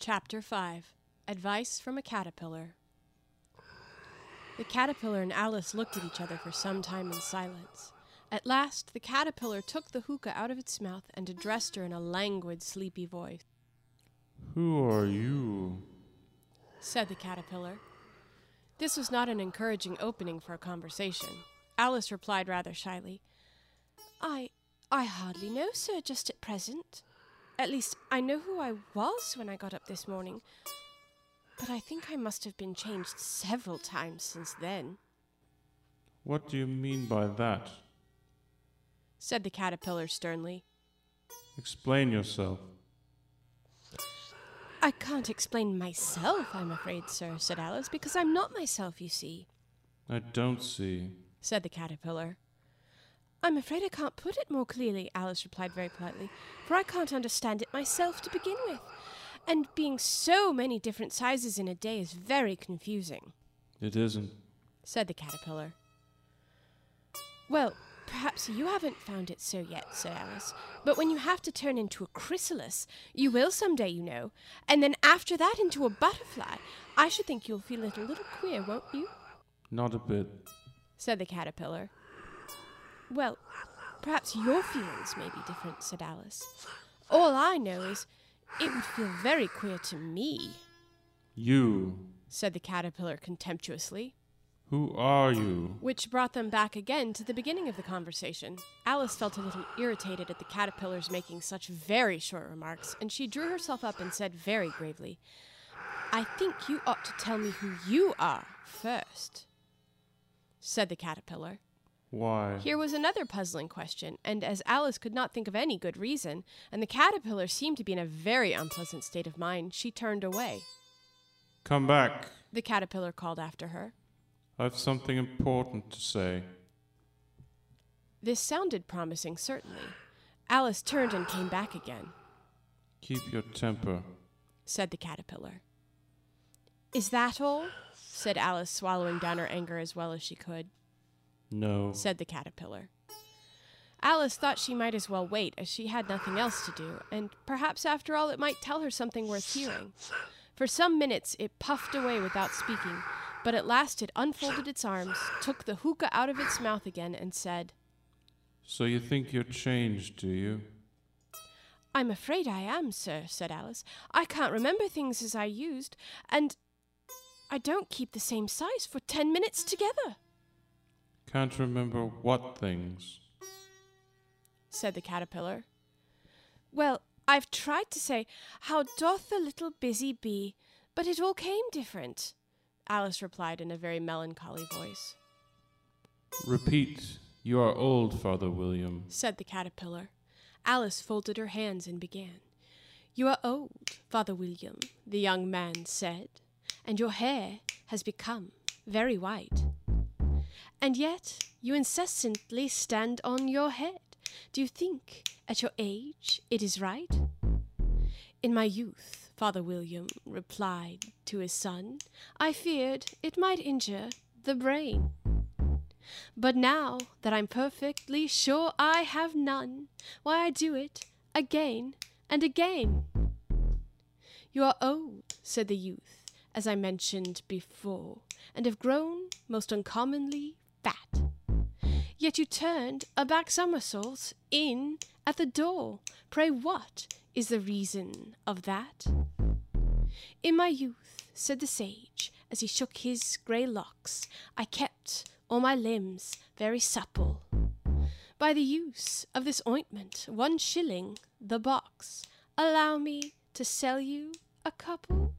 Chapter 5 Advice from a Caterpillar. The caterpillar and Alice looked at each other for some time in silence. At last, the caterpillar took the hookah out of its mouth and addressed her in a languid, sleepy voice. Who are you? said the caterpillar. This was not an encouraging opening for a conversation. Alice replied rather shyly, I I hardly know, sir, just at present. At least I know who I was when I got up this morning. But I think I must have been changed several times since then, What do you mean by that? said the caterpillar sternly. Explain yourself. I can't explain myself, I'm afraid, sir, said Alice, because I'm not myself, you see, I don't see. said the caterpillar. I'm afraid I can't put it more clearly, Alice replied very politely, for I can't understand it myself to begin with. And being so many different sizes in a day is very confusing, It isn't. said the caterpillar. Well, perhaps you haven't found it so yet, said Alice, but when you have to turn into a chrysalis, you will some day, you know, and then after that into a butterfly, I should think you'll feel it a little queer, won't you? Not a bit. said the caterpillar. Well, perhaps your feelings may be different, said Alice. All I know is it would feel very queer to me, You. said the caterpillar contemptuously, Who are you? which brought them back again to the beginning of the conversation. Alice felt a little irritated at the caterpillar's making such very short remarks, and she drew herself up and said very gravely, I think you ought to tell me who you are first, said the caterpillar. Why? Here was another puzzling question, and as Alice could not think of any good reason, and the caterpillar seemed to be in a very unpleasant state of mind, she turned away. Come back. The caterpillar called after her. I've something important to say. This sounded promising, certainly. Alice turned and came back again, Keep your temper. said the caterpillar. Is that all? said Alice, swallowing down her anger as well as she could, No. said the caterpillar. Alice thought she might as well wait, as she had nothing else to do, and perhaps after all it might tell her something worth hearing. For some minutes it puffed away without speaking, but at last it unfolded its arms, took the hookah out of its mouth again, and said, So you think you're changed, do you? I'm afraid I am, sir, said Alice. I can't remember things as I used, and I don't keep the same size for ten minutes together, Can't remember what things. said the caterpillar. Well, I've tried to say, How doth the little busy bee, but it all came different, Alice replied in a very melancholy voice, Repeat. You are old, Father William. said the caterpillar. Alice folded her hands and began. You are old, Father William, the young man said, and your hair has become very white. And yet you incessantly stand on your head. Do you think, at your age, it is right? In my youth, Father William replied to his son, I feared it might injure the brain. But now that I'm perfectly sure I have none, why I do it again and again. You are old, said the youth, as I mentioned before, and have grown most uncommonly fat. Yet you turned a back somersault in at the door. Pray, what is the reason of that? In my youth, said the sage, as he shook his grey locks, I kept all my limbs very supple. By the use of this ointment, one shilling the box, allow me to sell you a couple.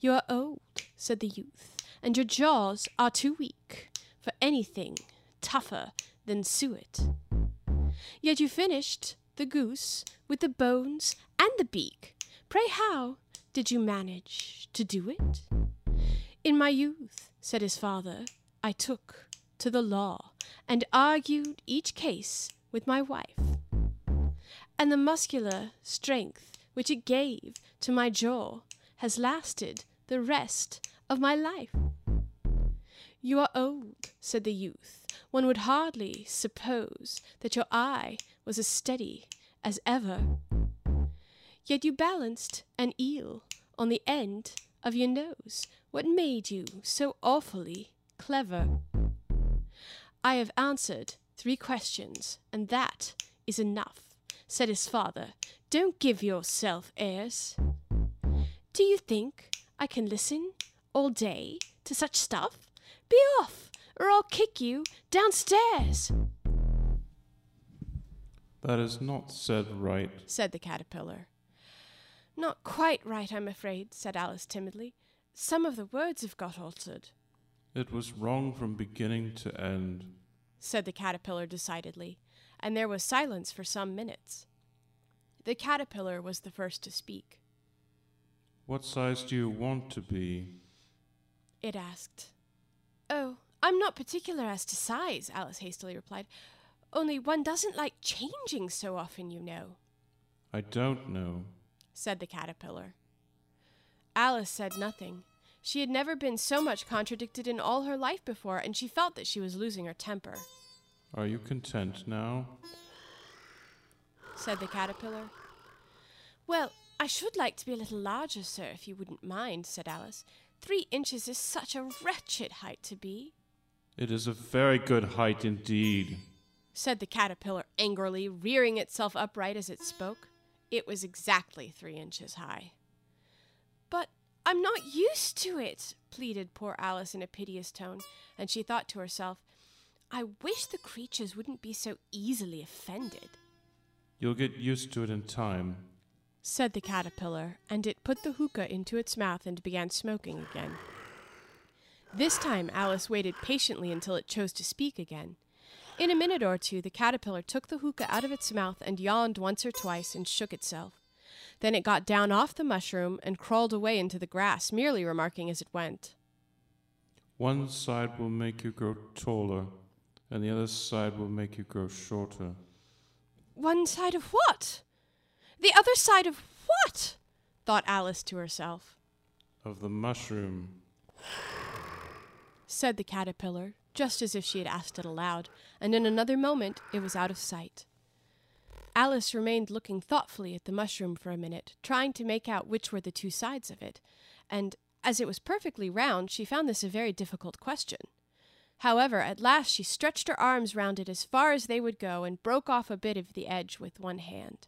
You are old, said the youth, and your jaws are too weak for anything tougher than suet. Yet you finished the goose with the bones and the beak. Pray, how did you manage to do it? In my youth, said his father, I took to the law and argued each case with my wife. And the muscular strength which it gave to my jaw has lasted the rest of my life. You are old, said the youth. One would hardly suppose that your eye was as steady as ever. Yet you balanced an eel on the end of your nose. What made you so awfully clever? I have answered three questions, and that is enough, said his father. Don't give yourself airs. Do you think I can listen all day to such stuff? Be off, or I'll kick you downstairs, That is not said right. said the caterpillar. Not quite right, I'm afraid, said Alice timidly. Some of the words have got altered, It was wrong from beginning to end. said the caterpillar decidedly, and there was silence for some minutes. The caterpillar was the first to speak. What size do you want to be? It asked. Oh, I'm not particular as to size, Alice hastily replied. Only one doesn't like changing so often, you know, I don't know. said the caterpillar. Alice said nothing. She had never been so much contradicted in all her life before, and she felt that she was losing her temper, Are you content now? said the caterpillar. Well, I should like to be a little larger, sir, if you wouldn't mind, said Alice. Three inches is such a wretched height to be, It is a very good height indeed. said the caterpillar angrily, rearing itself upright as it spoke. It was exactly three inches high. But I'm not used to it, pleaded poor Alice in a piteous tone, and she thought to herself, I wish the creatures wouldn't be so easily offended. You'll get used to it in time. Said the caterpillar, and it put the hookah into its mouth and began smoking again. This time Alice waited patiently until it chose to speak again. In a minute or two, the caterpillar took the hookah out of its mouth and yawned once or twice and shook itself. Then it got down off the mushroom and crawled away into the grass, merely remarking as it went, One side will make you grow taller, and the other side will make you grow shorter. One side of what? The other side of what? thought Alice to herself. Of the mushroom. said the caterpillar, just as if she had asked it aloud, and in another moment it was out of sight. Alice remained looking thoughtfully at the mushroom for a minute, trying to make out which were the two sides of it, and as it was perfectly round, she found this a very difficult question. However, at last she stretched her arms round it as far as they would go and broke off a bit of the edge with one hand.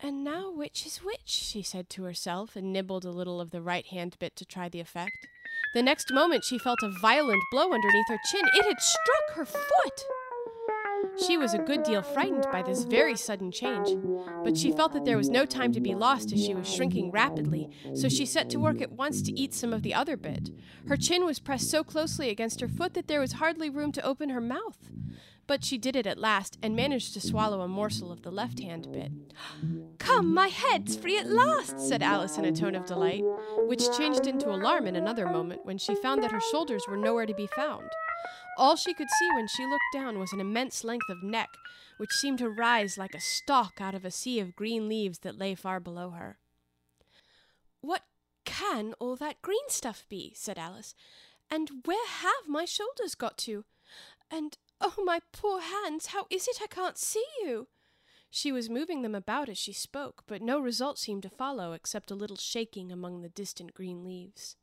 And now which is which? she said to herself, and nibbled a little of the right hand bit to try the effect. The next moment she felt a violent blow underneath her chin. It had struck her foot! She was a good deal frightened by this very sudden change, but she felt that there was no time to be lost as she was shrinking rapidly, so she set to work at once to eat some of the other bit. Her chin was pressed so closely against her foot that there was hardly room to open her mouth. But she did it at last and managed to swallow a morsel of the left hand bit. Come, my head's free at last, said Alice in a tone of delight, which changed into alarm in another moment when she found that her shoulders were nowhere to be found. All she could see when she looked down was an immense length of neck, which seemed to rise like a stalk out of a sea of green leaves that lay far below her. What can all that green stuff be? said Alice. And where have my shoulders got to? And oh, my poor hands, how is it I can't see you? She was moving them about as she spoke, but no result seemed to follow except a little shaking among the distant green leaves.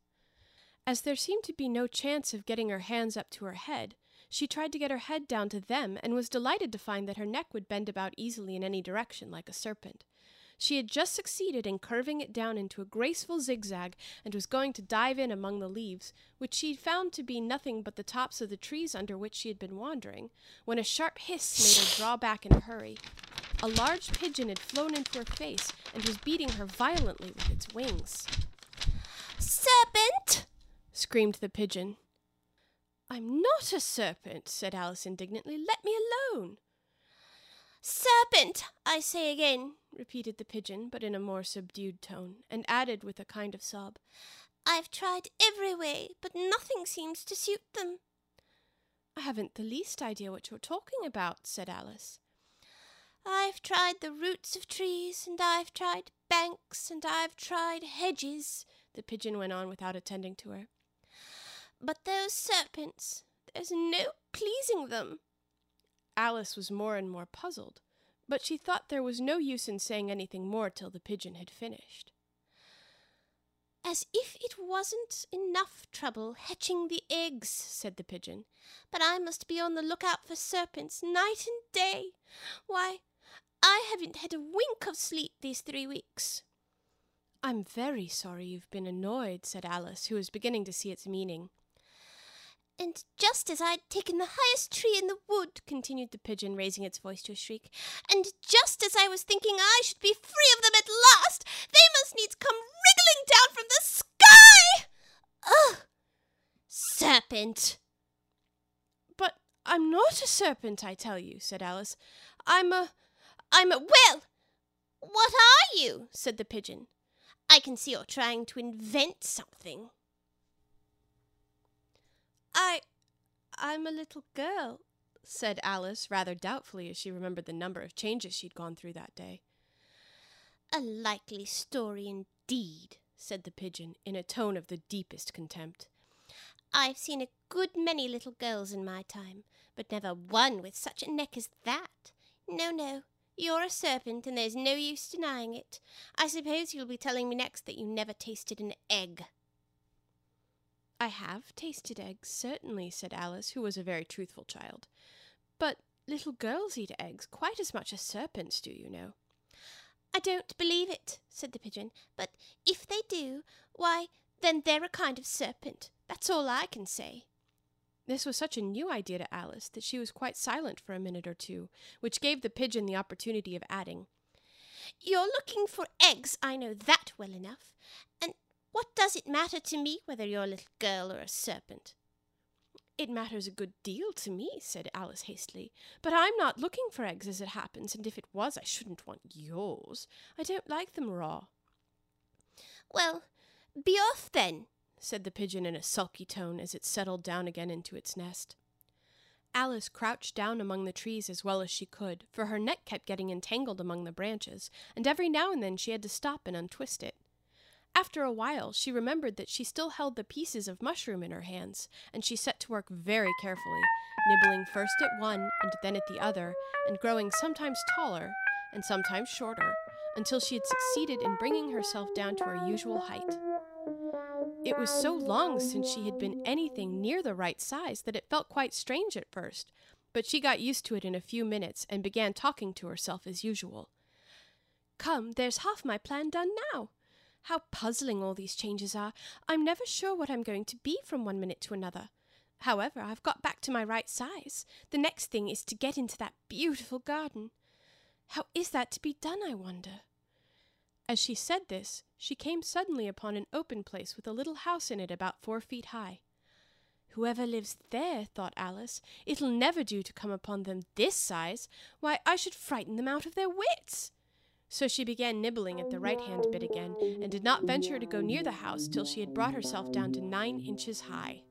As there seemed to be no chance of getting her hands up to her head, she tried to get her head down to them and was delighted to find that her neck would bend about easily in any direction like a serpent. She had just succeeded in curving it down into a graceful zigzag and was going to dive in among the leaves, which she found to be nothing but the tops of the trees under which she had been wandering, when a sharp hiss made her draw back in a hurry. A large pigeon had flown into her face and was beating her violently with its wings. Serpent! Screamed the pigeon. I'm not a serpent, said Alice indignantly. Let me alone. Serpent, I say again, repeated the pigeon, but in a more subdued tone, and added with a kind of sob, I've tried every way, but nothing seems to suit them. I haven't the least idea what you're talking about, said Alice. I've tried the roots of trees, and I've tried banks, and I've tried hedges, the pigeon went on without attending to her. But those serpents, there's no pleasing them. Alice was more and more puzzled. but she thought there was no use in saying anything more till the pigeon had finished. As if it wasn't enough trouble hatching the eggs, said the pigeon. But I must be on the lookout for serpents night and day. Why, I haven't had a wink of sleep these three weeks. I'm very sorry you've been annoyed, said Alice, who was beginning to see its meaning. And just as I'd taken the highest tree in the wood, continued the pigeon, raising its voice to a shriek, and just as I was thinking I should be free of them at last, they must needs come wriggling down from the sky! Ugh! Serpent! But I'm not a serpent, I tell you, said Alice. I'm a. I'm a. Well, what are you? said the pigeon. I can see you're trying to invent something. I. I'm a little girl, said Alice rather doubtfully as she remembered the number of changes she'd gone through that day. A likely story indeed, said the pigeon in a tone of the deepest contempt. I've seen a good many little girls in my time, but never one with such a neck as that. No, no, you're a serpent, and there's no use denying it. I suppose you'll be telling me next that you never tasted an egg. I have tasted eggs, certainly, said Alice, who was a very truthful child. But little girls eat eggs quite as much as serpents do, you know. I don't believe it, said the pigeon, but if they do, why, then they're a kind of serpent. That's all I can say. This was such a new idea to Alice that she was quite silent for a minute or two, which gave the pigeon the opportunity of adding, You're looking for eggs, I know that well enough. And what does it matter to me whether you're a little girl or a serpent? It matters a good deal to me, said Alice hastily. But I'm not looking for eggs as it happens, and if it was, I shouldn't want yours. I don't like them raw. Well, be off then, said the pigeon in a sulky tone as it settled down again into its nest. Alice crouched down among the trees as well as she could, for her neck kept getting entangled among the branches, and every now and then she had to stop and untwist it. After a while, she remembered that she still held the pieces of mushroom in her hands, and she set to work very carefully, nibbling first at one and then at the other, and growing sometimes taller and sometimes shorter, until she had succeeded in bringing herself down to her usual height. It was so long since she had been anything near the right size that it felt quite strange at first, but she got used to it in a few minutes and began talking to herself as usual. Come, there's half my plan done now. How puzzling all these changes are. I'm never sure what I'm going to be from one minute to another. However, I've got back to my right size. The next thing is to get into that beautiful garden. How is that to be done, I wonder? As she said this, she came suddenly upon an open place with a little house in it about four feet high. Whoever lives there, thought Alice, it'll never do to come upon them this size. Why, I should frighten them out of their wits. So she began nibbling at the right hand bit again, and did not venture to go near the house till she had brought herself down to nine inches high.